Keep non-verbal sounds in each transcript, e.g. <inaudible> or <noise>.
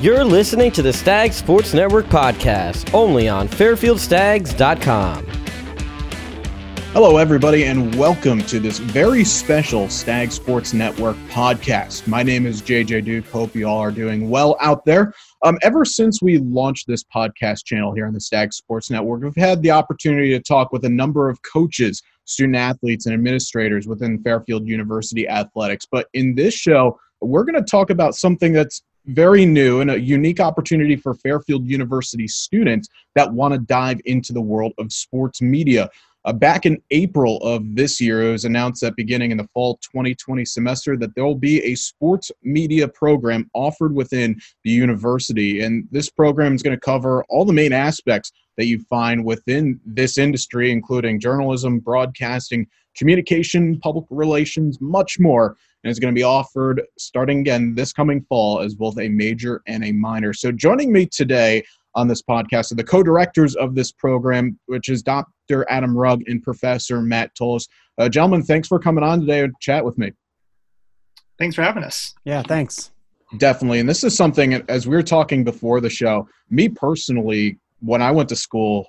You're listening to the Stag Sports Network podcast, only on FairfieldStags.com. Hello, everybody, and welcome to this very special Stag Sports Network podcast. My name is JJ Duke. Hope you all are doing well out there. Um, ever since we launched this podcast channel here on the Stag Sports Network, we've had the opportunity to talk with a number of coaches, student athletes, and administrators within Fairfield University athletics. But in this show, we're going to talk about something that's very new and a unique opportunity for Fairfield University students that want to dive into the world of sports media. Uh, back in April of this year, it was announced that beginning in the fall 2020 semester that there will be a sports media program offered within the university. And this program is going to cover all the main aspects that you find within this industry, including journalism, broadcasting, communication, public relations, much more and is going to be offered starting again this coming fall as both a major and a minor. So, joining me today on this podcast are the co directors of this program, which is Dr. Adam Rugg and Professor Matt Tullis. Uh, gentlemen, thanks for coming on today and chat with me. Thanks for having us. Yeah, thanks. Definitely. And this is something, as we were talking before the show, me personally, when I went to school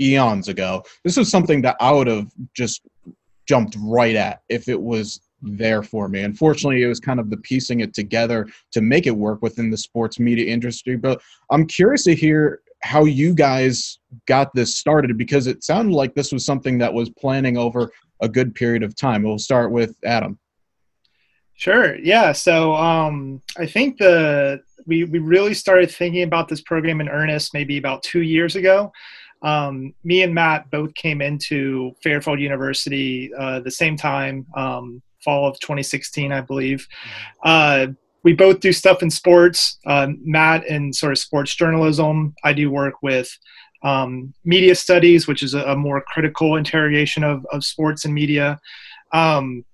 eons ago, this was something that I would have just jumped right at if it was there for me. Unfortunately, it was kind of the piecing it together to make it work within the sports media industry. But I'm curious to hear how you guys got this started because it sounded like this was something that was planning over a good period of time. We'll start with Adam. Sure. Yeah. So um, I think the we we really started thinking about this program in earnest maybe about two years ago. Um, me and Matt both came into Fairfield University uh, the same time. Um, fall of 2016, I believe. Uh, we both do stuff in sports. Uh, Matt in sort of sports journalism. I do work with um, media studies, which is a, a, more critical interrogation of, of sports and media. Um,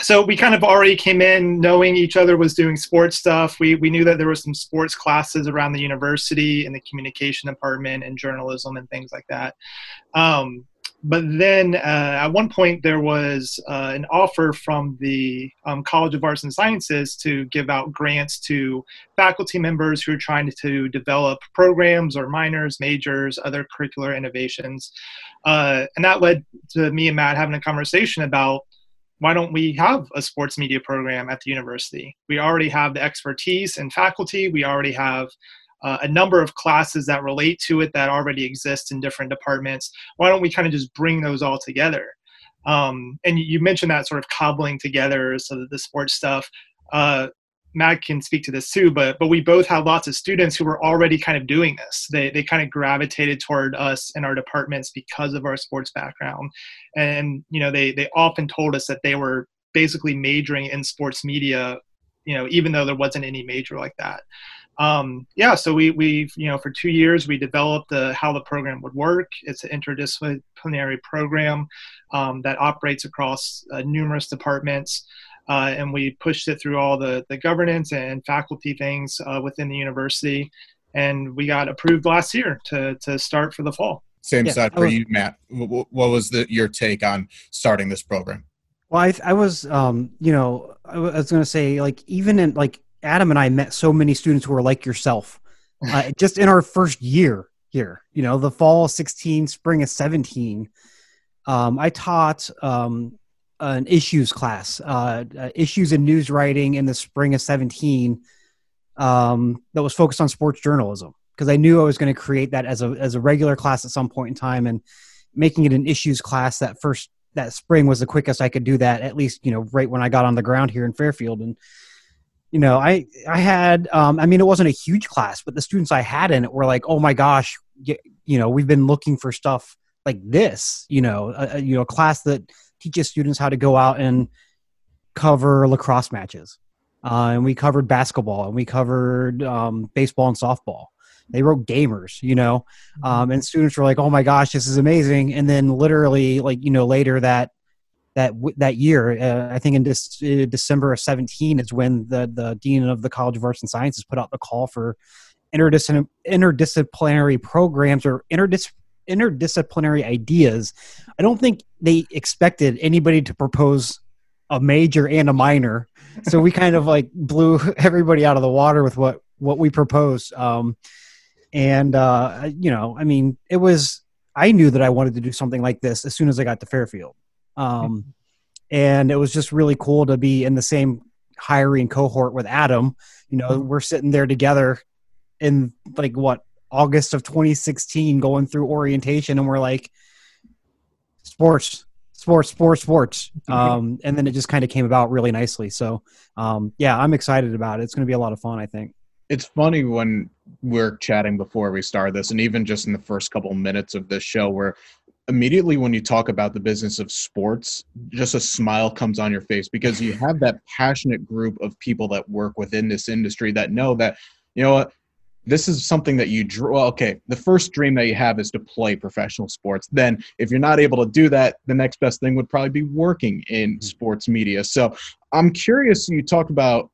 so we kind of already came in knowing each other was doing sports stuff. We, we knew that there were some sports classes around the university in the communication department and journalism and things like that. Um, but then uh, at one point there was uh, an offer from the um, College of Arts and Sciences to give out grants to faculty members who are trying to develop programs or minors, majors, other curricular innovations. Uh, and that led to me and Matt having a conversation about why don't we have a sports media program at the university? We already have the expertise and faculty, we already have uh, a number of classes that relate to it that already exist in different departments. Why don't we kind of just bring those all together? Um, and you mentioned that sort of cobbling together so that the sports stuff. Uh, Matt can speak to this too, but but we both had lots of students who were already kind of doing this. They they kind of gravitated toward us in our departments because of our sports background, and you know they they often told us that they were basically majoring in sports media, you know, even though there wasn't any major like that um, yeah, so we we you know for two years we developed the, how the program would work. It's an interdisciplinary program um, that operates across uh, numerous departments, uh, and we pushed it through all the the governance and faculty things uh, within the university, and we got approved last year to to start for the fall. Same yeah, side for was, you, Matt. What was the, your take on starting this program? Well, I, I was, um, you know, I was going to say, like, even in like Adam and I met so many students who are like yourself <laughs> uh, just in our first year here. You know, the fall 16, spring of 17. Um, I taught um, an issues class, uh, uh, issues in news writing in the spring of 17 um, that was focused on sports journalism because I knew I was going to create that as a, as a regular class at some point in time and making it an issues class that first that spring was the quickest I could do that at least, you know, right when I got on the ground here in Fairfield. And you know, I I had um, I mean, it wasn't a huge class, but the students I had in it were like, oh my gosh, you know, we've been looking for stuff like this. You know, a, you know, a class that teaches students how to go out and cover lacrosse matches, uh, and we covered basketball, and we covered um, baseball and softball. They wrote gamers, you know, um, and students were like, "Oh my gosh, this is amazing!" And then literally, like you know, later that that that year. Uh, I think in this, uh, December of 17 is when the the dean of the College of Arts and Sciences put out the call for interdisciplinary programs or interdis, interdisciplinary ideas. I don't think they expected anybody to propose a major and a minor, so we kind of like blew <laughs> everybody out of the water with what what we proposed. Um, and uh, you know, I mean, it was. I knew that I wanted to do something like this as soon as I got to Fairfield, um, and it was just really cool to be in the same hiring cohort with Adam. You know, we're sitting there together in like what August of 2016, going through orientation, and we're like, sports, sports, sports, sports. Um, and then it just kind of came about really nicely. So, um, yeah, I'm excited about it. It's going to be a lot of fun, I think. It's funny when we're chatting before we start this, and even just in the first couple minutes of this show, where immediately when you talk about the business of sports, just a smile comes on your face because you have that passionate group of people that work within this industry that know that, you know what, this is something that you draw okay the first dream that you have is to play professional sports. Then if you're not able to do that the next best thing would probably be working in mm-hmm. sports media. So i'm curious you talk about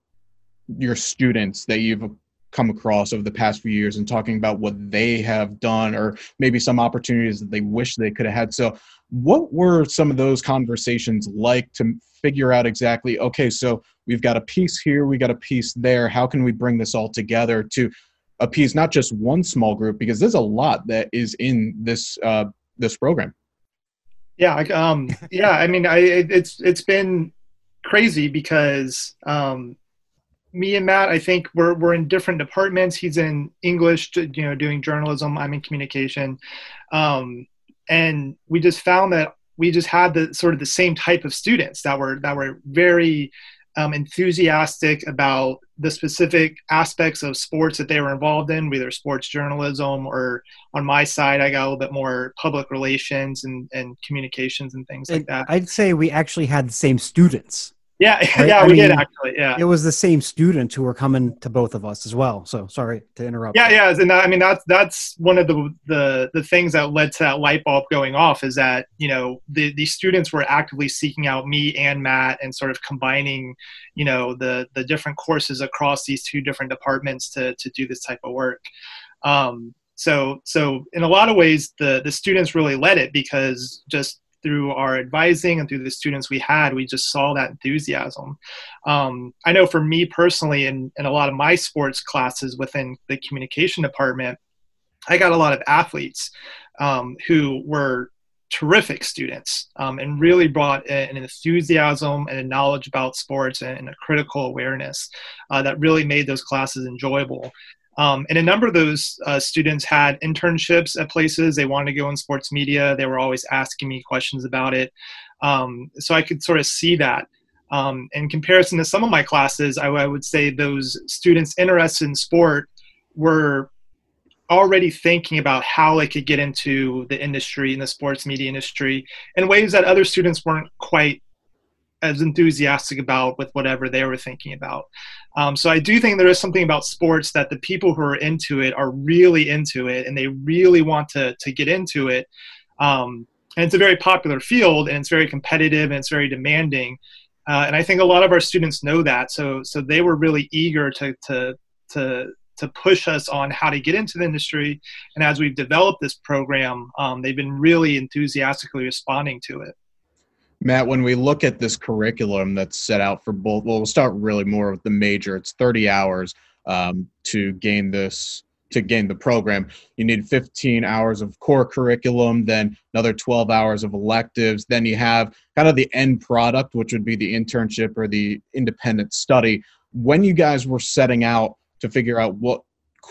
your students that you've come across over the past few years and talking about what they have done or maybe some opportunities that they wish they could have had. So what were some of those conversations like to figure out exactly okay so we've got a piece here we got a piece there how can we bring this all together to appease not just one small group because there's a lot that is in this uh, this program. Yeah, um, <laughs> yeah. I mean, I it's it's been crazy because um, me and Matt, I think we're we're in different departments. He's in English, you know, doing journalism. I'm in communication, um, and we just found that we just had the sort of the same type of students that were that were very um, enthusiastic about the specific aspects of sports that they were involved in, whether sports journalism or on my side, I got a little bit more public relations and, and communications and things like that. I'd say we actually had the same students. Yeah, <laughs> right? yeah, I we mean, did actually. Yeah, it was the same students who were coming to both of us as well. So sorry to interrupt. Yeah, yeah, and I mean that's that's one of the the the things that led to that light bulb going off is that you know the the students were actively seeking out me and Matt and sort of combining you know the the different courses across these two different departments to to do this type of work. Um, so so in a lot of ways the the students really led it because just through our advising and through the students we had, we just saw that enthusiasm. Um, I know for me personally, in, in a lot of my sports classes within the communication department, I got a lot of athletes um, who were terrific students um, and really brought an enthusiasm and a knowledge about sports and a critical awareness uh, that really made those classes enjoyable. Um, and a number of those uh, students had internships at places. They wanted to go in sports media. They were always asking me questions about it. Um, so I could sort of see that. Um, in comparison to some of my classes, I, I, would say those students interested in sport were already thinking about how they could get into the industry, in the sports media industry, in ways that other students weren't quite as enthusiastic about with whatever they were thinking about. Um, so I do think there is something about sports that the people who are into it are really into it and they really want to to get into it. Um, and it's a very popular field and it's very competitive and it's very demanding. Uh, and I think a lot of our students know that. So so they were really eager to to to to push us on how to get into the industry. And as we've developed this program, um, they've been really enthusiastically responding to it. Matt, when we look at this curriculum that's set out for both, well, we'll start really more with the major. It's 30 hours um, to gain this to gain the program. You need 15 hours of core curriculum, then another 12 hours of electives. Then you have kind of the end product, which would be the internship or the independent study. When you guys were setting out to figure out what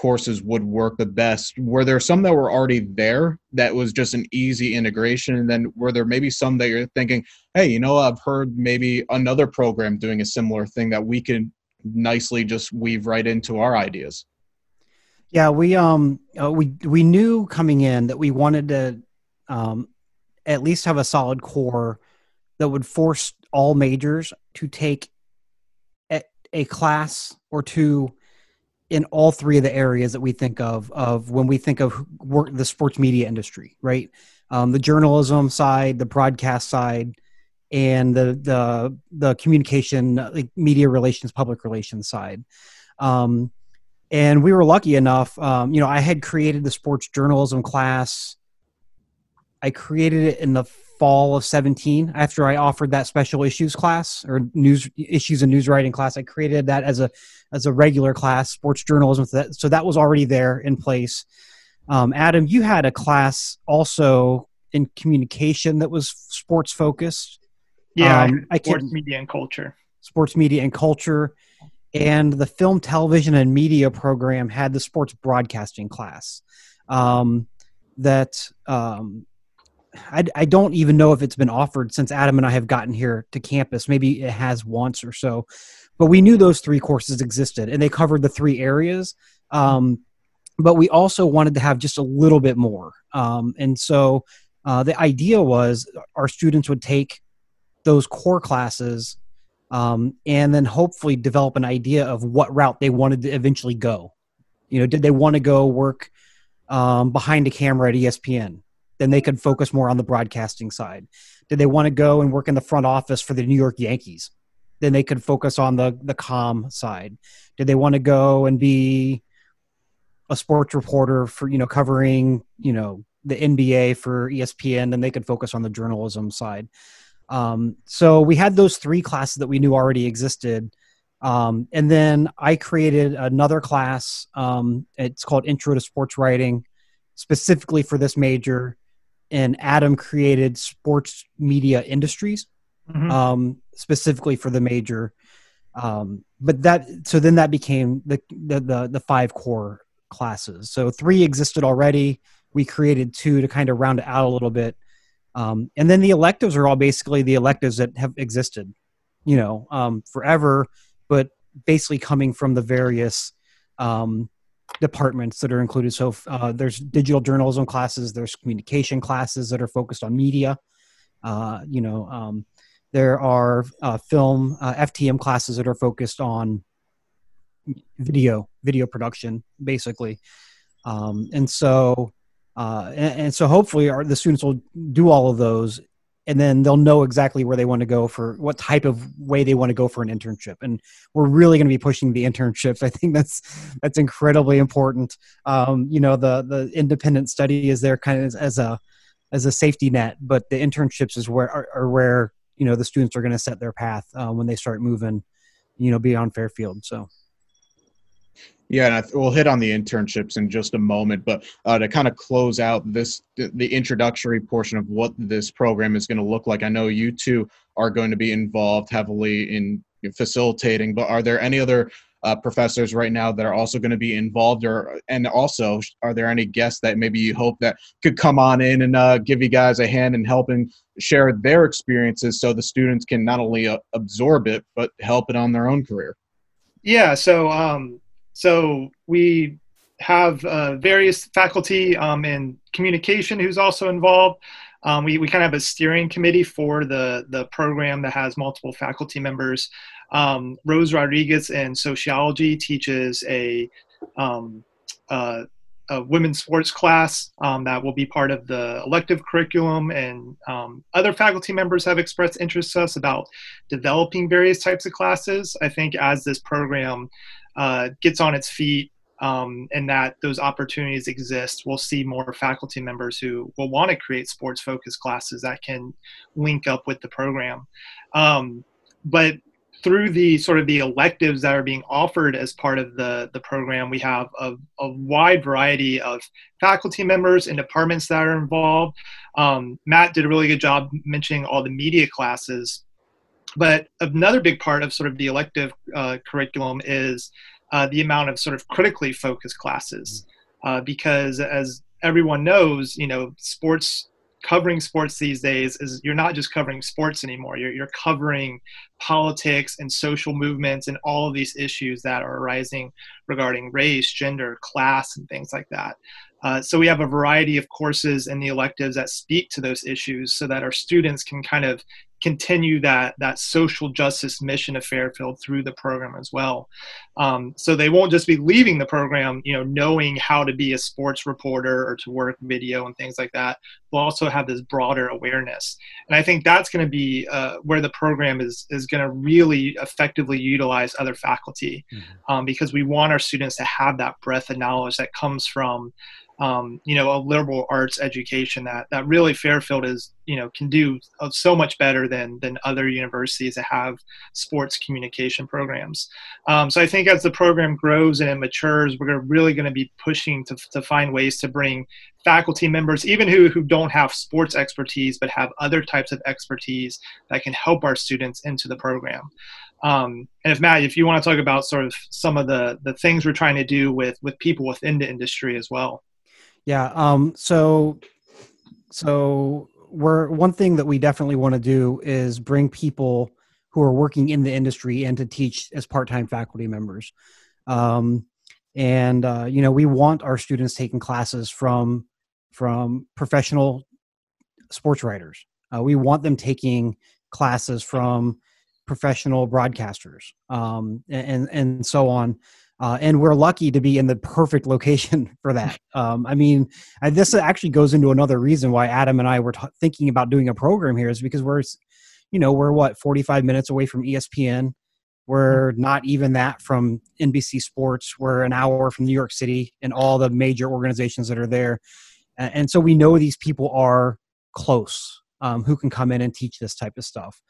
courses would work the best. Were there some that were already there that was just an easy integration? And then were there maybe some that you're thinking hey you know i've heard maybe another program doing a similar thing that we could nicely just weave right into our ideas yeah we um uh, we we knew coming in that we wanted to um at least have a solid core that would force all majors to take a, a class or two in all three of the areas that we think of of when we think of work the sports media industry right? Um, the journalism side the broadcast side and the the the communication like media relations public relations side. Um, and we were lucky enough um, you know i had created the sports journalism class. I created it in the fall of 17 after I offered that special issues class or news issues and news writing class. I created that as a as a regular class, sports journalism. So that was already there in place. Um, Adam, you had a class also in communication that was sports focused. Yeah, um, I sports media and culture. Sports media and culture, and the film, television, and media program had the sports broadcasting class. Um, that um, I, I don't even know if it's been offered since Adam and I have gotten here to campus. Maybe it has once or so, but we knew those three courses existed and they covered the three areas. Um, but we also wanted to have just a little bit more. Um, and so uh, the idea was our students would take those core classes um, and then hopefully develop an idea of what route they wanted to eventually go. You know, did they want to go work um, behind a camera at ESPN? Then they could focus more on the broadcasting side. Did they want to go and work in the front office for the New York Yankees? Then they could focus on the the com side. Did they want to go and be a sports reporter for you know covering you know the NBA for ESPN? Then they could focus on the journalism side. Um, so we had those three classes that we knew already existed. Um, and then I created another class. Um, it's called Intro to Sports Writing, specifically for this major and Adam created sports media industries, mm-hmm. um, specifically for the major. Um, but that so then that became the, the, the the five core classes. So three existed already. We created two to kind of round it out a little bit, um, and then the electives are all basically the electives that have existed, you know, um, forever, but basically coming from the various um, departments that are included. So uh, there's digital journalism classes, there's communication classes that are focused on media. Uh, you know, um, there are uh, film uh, FTM classes that are focused on video, video production, basically. Um, and so, uh, and, and, so hopefully our, the students will do all of those and then they'll know exactly where they want to go for what type of way they want to go for an internship. And we're really going to be pushing the internships. I think that's that's incredibly important. Um, you know the the independent study is there kind of as, as a as a safety net but the internships is where are, are where you know the students are going to set their path uh, when they start moving you know beyond fairfield. So yeah, and I, we'll hit on the internships in just a moment, but uh, to kind of close out this the introductory portion of what this program is going to look like. I know you two are going to be involved heavily in facilitating, but are there any other uh, professors right now that are also going to be involved, or and also are there any guests that maybe you hope that could come on in and uh, give you guys a hand in helping share their experiences so the students can not only uh, absorb it but help it on their own career? Yeah, so um, so we have uh, various faculty um, in communication who's also involved. Um, we, we kind of have a steering committee for the, the program that has multiple faculty members. Um, Rose Rodriguez in sociology teaches a, um, a, women's sports class um, that will be part of the elective curriculum, and um, other faculty members have expressed interest to us about developing various types of classes. I think as this program uh, gets on its feet um, and that those opportunities exist, we'll see more faculty members who will want to create sports focused classes that can link up with the program. Um, but through the sort of the electives that are being offered as part of the, the program, we have a, a wide variety of faculty members and departments that are involved. Um, Matt did a really good job mentioning all the media classes. But another big part of sort of the elective uh, curriculum is uh, the amount of sort of critically focused classes, uh, because as everyone knows, you know, sports covering sports these days is you're not just covering sports anymore. You're, you're covering politics and social movements and all of these issues that are arising regarding race, gender, class, and things like that. Uh, so we have a variety of courses in the electives that speak to those issues so that our students can kind of continue that that social justice mission of Fairfield through the program as well. Um, so they won't just be leaving the program, you know, knowing how to be a sports reporter or to work video and things like that. We'll also have this broader awareness, and I think that's going to be uh, where the program is is going to really effectively utilize other faculty, mm-hmm. um, because we want our students to have that breadth of knowledge that comes from um, you know, a liberal arts education that that really Fairfield is, you know, can do so much better than than other universities that have sports communication programs. Um, so I think as the program grows and it matures, we're really going to be pushing to to find ways to bring faculty members, even who who don't have sports expertise but have other types of expertise that can help our students into the program. Um, and if Matt, if you want to talk about sort of some of the the things we're trying to do with with people within the industry as well. Yeah. Um, so, so we're one thing that we definitely want to do is bring people who are working in the industry and to teach as part-time faculty members. Um, and uh, you know, we want our students taking classes from from professional sports writers. Uh, we want them taking classes from professional broadcasters um, and and so on uh, and we're lucky to be in the perfect location <laughs> for that. Um, I mean, I, this actually goes into another reason why Adam and I were t- thinking about doing a program here is because we're, you know, we're what 45 minutes away from ESPN. We're not even that from NBC Sports. We're an hour from New York City and all the major organizations that are there, and, and so we know these people are close um, who can come in and teach this type of stuff.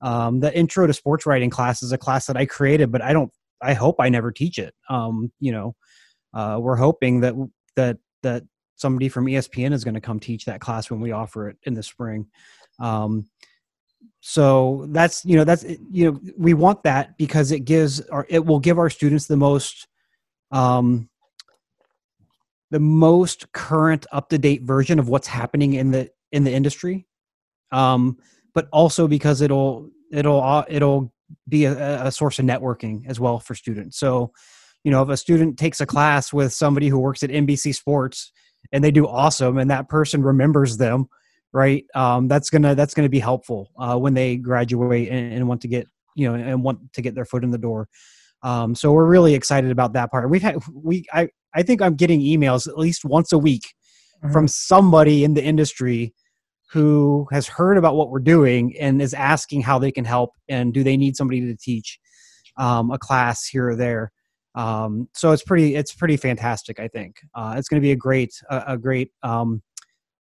Um, the intro to sports writing class is a class that I created, but I don't I hope I never teach it. Um, you know, uh, we're hoping that that that somebody from ESPN is going to come teach that class when we offer it in the spring. Um, so that's you know that's you know we want that because it gives or it will give our students the most um, the most current up to date version of what's happening in the in the industry um, but also because it'll it'll uh, it'll be a, a source of networking as well for students. So, you know, if a student takes a class with somebody who works at NBC Sports and they do awesome, and that person remembers them, right? Um, that's gonna that's gonna be helpful uh, when they graduate and, and, want to get you know and want to get their foot in the door. Um, so we're really excited about that part. We've had we I I think I'm getting emails at least once a week mm-hmm. from somebody in the industry who has heard about what we're doing and is asking how they can help and do they need somebody to teach um, a class here or there. Um, so it's pretty it's pretty fantastic. I think uh, it's going to be a great a, a great um,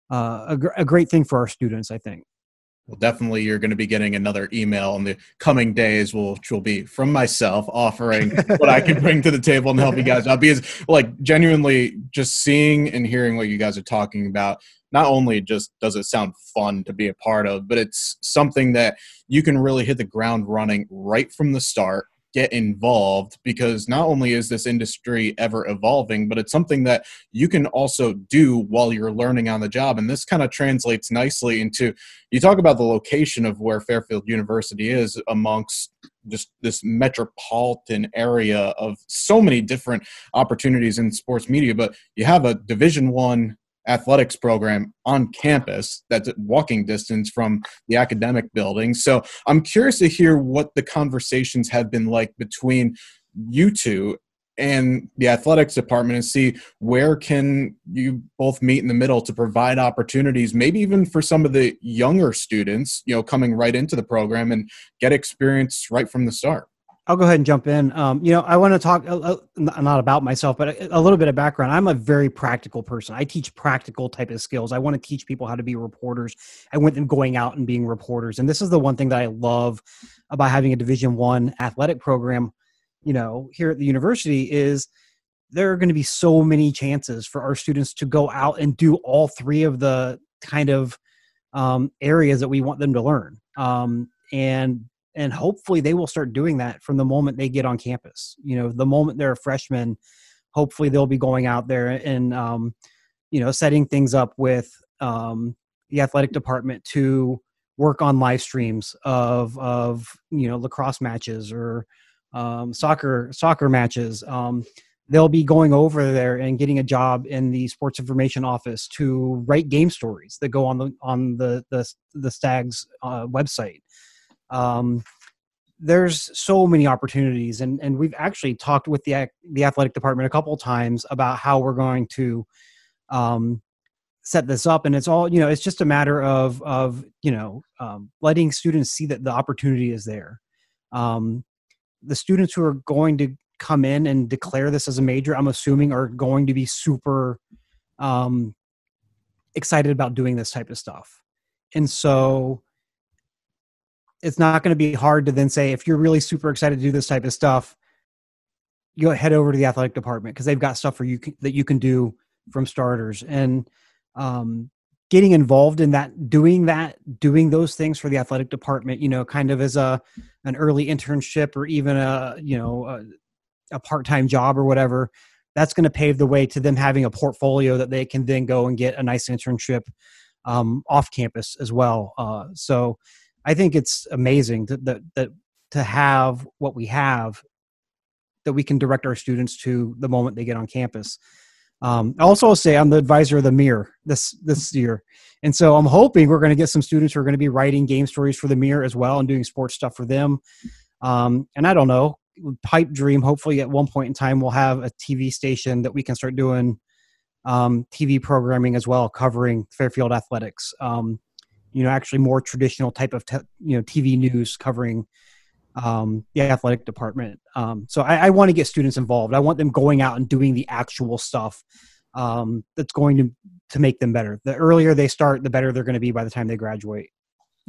uh, a, gr- a great thing for our students. I think. Well, definitely, you're going to be getting another email in the coming days, which will be from myself offering what I can bring to the table and help you guys out. Because, like, genuinely, just seeing and hearing what you guys are talking about not only just does it sound fun to be a part of, but it's something that you can really hit the ground running right from the start get involved because not only is this industry ever evolving, but it's something that you can also do while you're learning on the job. And this kind of translates nicely into you talk about the location of where Fairfield University is amongst just this metropolitan area of so many different opportunities in sports media but you have a division one athletics program on campus that's walking distance from the academic building. So I'm curious to hear what the conversations have been like between you two and the athletics department and see where can you both meet in the middle to provide opportunities maybe even for some of the younger students you know coming right into the program and get experience right from the start I'll go ahead and jump in. Um, you know, I want to talk uh, not about myself, but a, a, little bit of background. I'm a very practical person. I teach practical type of skills. I want to teach people how to be reporters. I want them going out and being reporters. And this is the one thing that I love about having a Division One athletic program. You know, here at the university is there are going to be so many chances for our students to go out and do all three of the kind of um, areas that we want them to learn. Um, and and hopefully they will start doing that from the moment they get on campus. You know the moment they're a freshman hopefully they'll be going out there and um, you know setting things up with um, the athletic department to work on live streams of of you know lacrosse matches or um, soccer soccer matches. Um, they'll be going over there and getting a job in the sports information office to write game stories that go on the on the the, the stags uh, website um, there's so many opportunities, and and we've actually talked with the the athletic department a couple times about how we're going to um, set this up, and it's all you know. It's just a matter of of you know um, letting students see that the opportunity is there. Um, the students who are going to come in and declare this as a major, I'm assuming, are going to be super um, excited about doing this type of stuff. And so it's not going to be hard to then say, if you're really super excited to do this type of stuff, you head over to the athletic department because they've got stuff for you that you can do from starters. And um, getting involved in that, doing that, doing those things for the athletic department, you know, kind of as a an early internship or even a you know a, a part time job or whatever, that's going to pave the way to them having a portfolio that they can then go and get a nice internship um, off campus as well. Uh, so I think it's amazing that, that that to have what we have that we can direct our students to the moment they get on campus. Um, I also say I'm the advisor of the Mirror this this year, and so I'm hoping we're going to get some students who are going to be writing game stories for the Mirror as well and doing sports stuff for them. Um, and I don't know, pipe dream. Hopefully, at one point in time, we'll have a TV station that we can start doing um, TV programming as well, covering Fairfield athletics. Um, you know, actually more traditional type of te- you know TV news covering um, the athletic department. Um, so I, I want to get students involved. I want them going out and doing the actual stuff um, that's going to to make them better. The earlier they start, the better they're going to be by the time they graduate.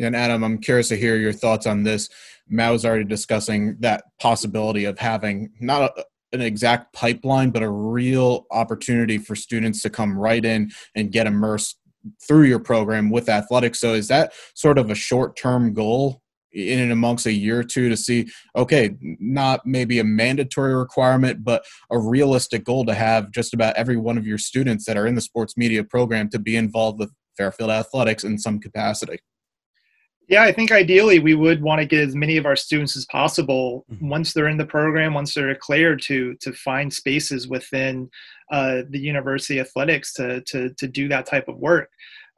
And Adam, I'm curious to hear your thoughts on this. Matt was already discussing that possibility of having not a, an exact pipeline, but a real opportunity for students to come right in and get immersed through your program with athletics. So, is that sort of a short term goal in and amongst a year or two to see, okay, not maybe a mandatory requirement, but a realistic goal to have just about every one of your students that are in the sports media program to be involved with Fairfield athletics in some capacity? Yeah, I think ideally we would want to get as many of our students as possible mm-hmm. once they're in the program, once they're cleared to to find spaces within uh, the university athletics to to to do that type of work.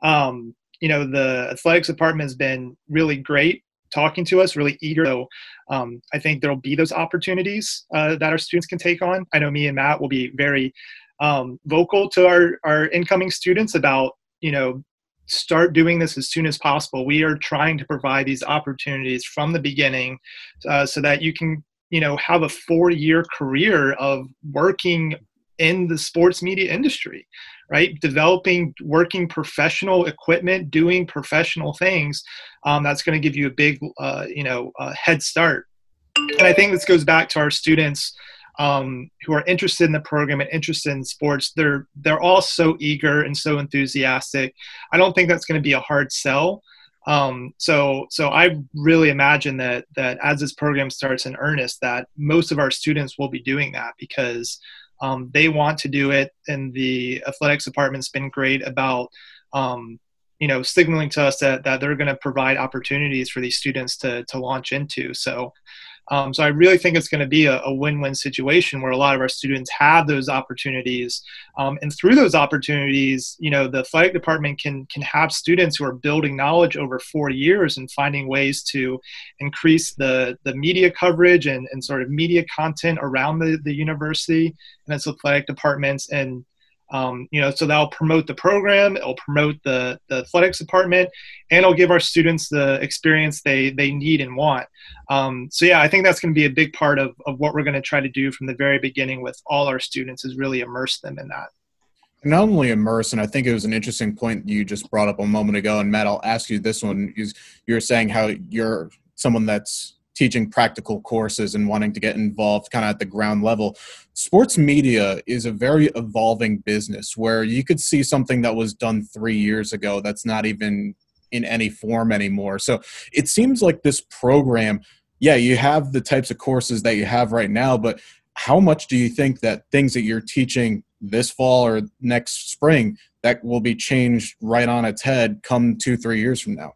Um, you know, the athletics department has been really great talking to us, really eager. So um, I think there'll be those opportunities uh, that our students can take on. I know me and Matt will be very um, vocal to our our incoming students about you know start doing this as soon as possible. We are trying to provide these opportunities from the beginning uh, so that you can, you know, have a four year career of working in the sports media industry, right? Developing, working professional equipment, doing professional things. Um, that's going to give you a big, uh, you know, uh, head start. And I think this goes back to our students um, who are interested in the program and interested in sports, they're they're all so eager and so enthusiastic. I don't think that's going to be a hard sell. Um, so so I really imagine that that as this program starts in earnest, that most of our students will be doing that because um, they want to do it, and the athletics department's been great about. Um, you know, signaling to us that, that they're going to provide opportunities for these students to, to launch into. So, um, so I really think it's going to be a, a, win-win situation where a lot of our students have those opportunities, um, and through those opportunities, you know, the athletic department can can have students who are building knowledge over four years and finding ways to increase the the media coverage and, and sort of media content around the, the university and its athletic departments and um, you know, so that'll promote the program, it'll promote the, the athletics department, and it'll give our students the experience they, they need and want. Um, so yeah, I think that's going to be a big part of, of what we're going to try to do from the very beginning with all our students is really immerse them in that. Not only immerse, and I think it was an interesting point you just brought up a moment ago. And Matt, I'll ask you this one: is you're saying how you're someone that's teaching practical courses and wanting to get involved kind of at the ground level. Sports media is a very evolving business where you could see something that was done three years ago that's not even in any form anymore. So it seems like this program, yeah, you have the types of courses that you have right now, but how much do you think that things that you're teaching this fall or next spring that will be changed right on its head come two, three years from now?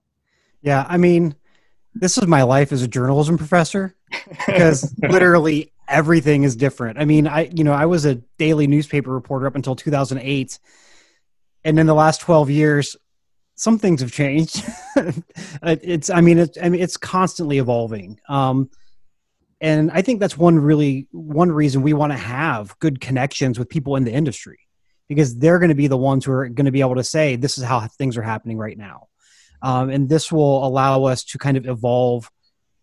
Yeah, I mean, this is my life as a journalism professor because <laughs> literally everything is different. I mean, I you know, I was a daily newspaper reporter up until 2008 and in the last 12 years some things have changed. <laughs> it's I mean it's I mean it's constantly evolving. Um and I think that's one really one reason we want to have good connections with people in the industry because they're going to be the ones who are going to be able to say this is how things are happening right now um, and this will allow us to kind of evolve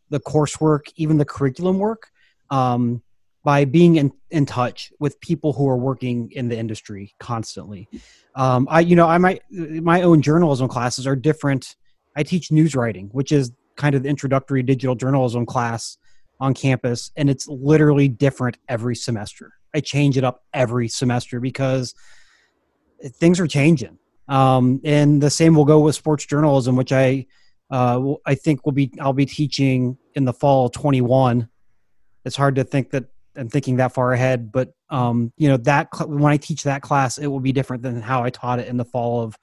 the coursework, even the curriculum work, um, by being in, in touch with people who are working in the industry constantly. Um, I, you know, I might my own journalism classes are different. I teach news writing, which is kind of the introductory digital journalism class on campus, and it's literally different every semester. I change it up every semester because things are changing. Um, and the same will go with sports journalism, which I uh, I think will be I'll be teaching in the fall 21. It's hard to think that I'm thinking that far ahead, but um, you know that cl- when I teach that class, it will be different than how I taught it in the fall of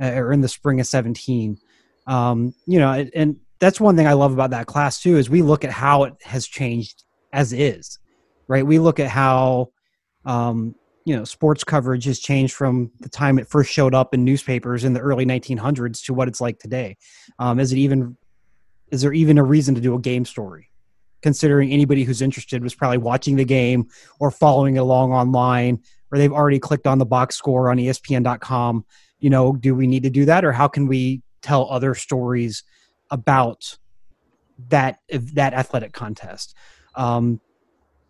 uh, or in the spring of 17. Um, you know, and that's one thing I love about that class too is we look at how it has changed as is, right? We look at how um, you know sports coverage has changed from the time it first showed up in newspapers in the early 1900s to what it's like today. Um, is it even is there even a reason to do a game story? Considering anybody who's interested was probably watching the game or following along online, or they've already clicked on the box score on ESPN.com. You know, do we need to do that, or how can we tell other stories about that that athletic contest? Um,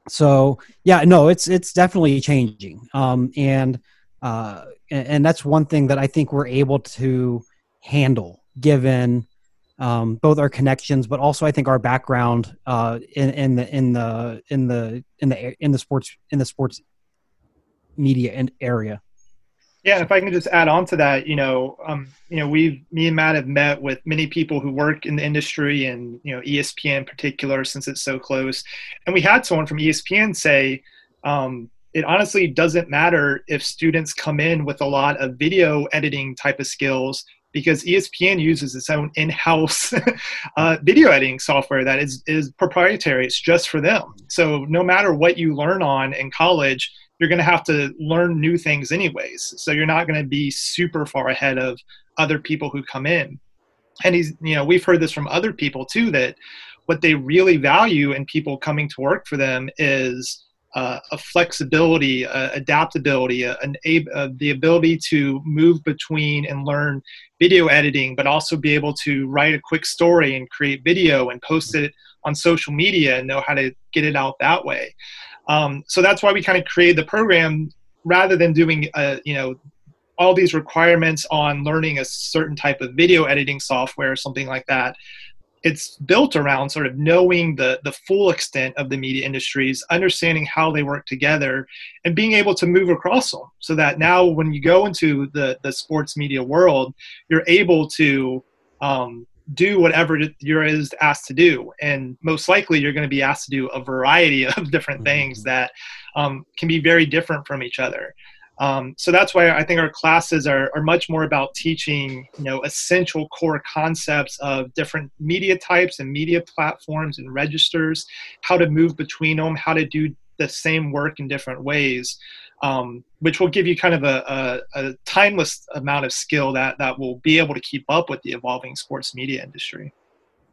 so yeah no it's it's definitely changing. Um, and uh, and that's one thing that i think we're able to handle given um, both our connections but also i think our background uh, in, in the in the in the in the in the sports in the sports media and area yeah, if I can just add on to that, you know, um, you know, we, me and Matt have met with many people who work in the industry, and you know, ESPN in particular, since it's so close. And we had someone from ESPN say, um, it honestly doesn't matter if students come in with a lot of video editing type of skills because ESPN uses its own in-house <laughs> uh, video editing software that is is proprietary. It's just for them. So no matter what you learn on in college you're going to have to learn new things anyways. So you're not going to be super far ahead of other people who come in. And he's, you know, we've heard this from other people too that what they really value in people coming to work for them is uh, a flexibility, uh, adaptability, uh, an uh, the ability to move between and learn video editing, but also be able to write a quick story and create video and post it on social media and know how to get it out that way. Um, so that's why we kind of created the program rather than doing, uh, you know, all these requirements on learning a certain type of video editing software or something like that. It's built around sort of knowing the, the full extent of the media industries, understanding how they work together, and being able to move across them so that now when you go into the, the sports media world, you're able to um, do whatever you're asked to do and most likely you're going to be asked to do a variety <laughs> of different mm-hmm. things that um, can be very different from each other um, so that's why i think our classes are, are much more about teaching you know essential core concepts of different media types and media platforms and registers how to move between them how to do the same work in different ways um, which will give you kind of a, a, a, timeless amount of skill that that will be able to keep up with the evolving sports media industry.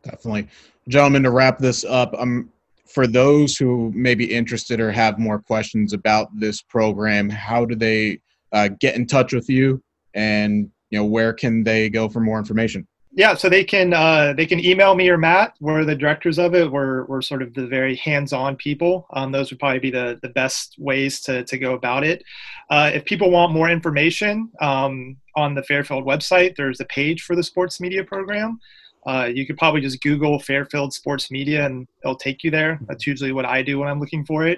Definitely, gentlemen. To wrap this up, um, for those who may be interested or have more questions about this program, how do they uh, get in touch with you, and you know where can they go for more information? yeah so they can uh, they can email me or matt. We're the directors of it. We're, we're sort of the very hands-on people. Um, those would probably be the, the best ways to, to go about it. Uh, if people want more information um, on the fairfield website there's a page for the sports media program uh, you could probably just google fairfield sports media and it'll take you there. That's usually what i do when i'm looking for it.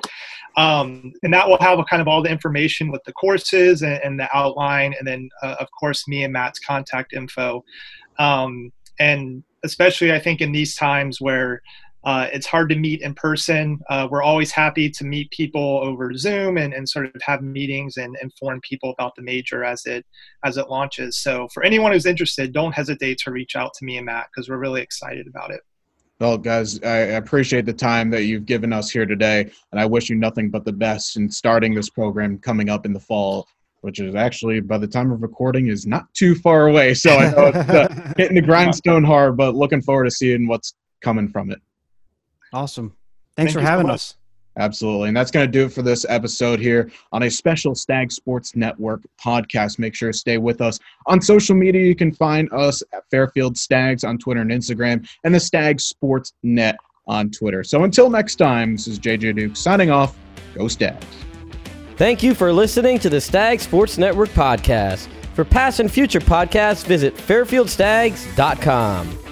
Um, and that will have kind of all the information with the courses and, and the outline. And then uh, of course me and matt's contact info. Um, and especially, I think in these times where uh, it's hard to meet in person, uh, we're always happy to meet people over Zoom and, and sort of have meetings and inform people about the major as it as it launches. So for anyone who's interested, don't hesitate to reach out to me and Matt because we're really excited about it. Well, guys, I appreciate the time that you've given us here today, and I wish you nothing but the best in starting this program coming up in the fall which is actually by the time of recording is not too far away. So I know it's uh, <laughs> hitting the grindstone hard, but looking forward to seeing what's coming from it. Awesome. Thanks Thank for having so us. Absolutely. And that's going to do it for this episode here on a special Stag Sports Network podcast. Make sure to stay with us on social media. You can find us at Fairfield Stags on Twitter and Instagram and the Stag Sports Net on Twitter. So until next time, this is JJ Duke signing off. Go Stags. Thank you for listening to the Stag Sports Network podcast. For past and future podcasts, visit fairfieldstags.com.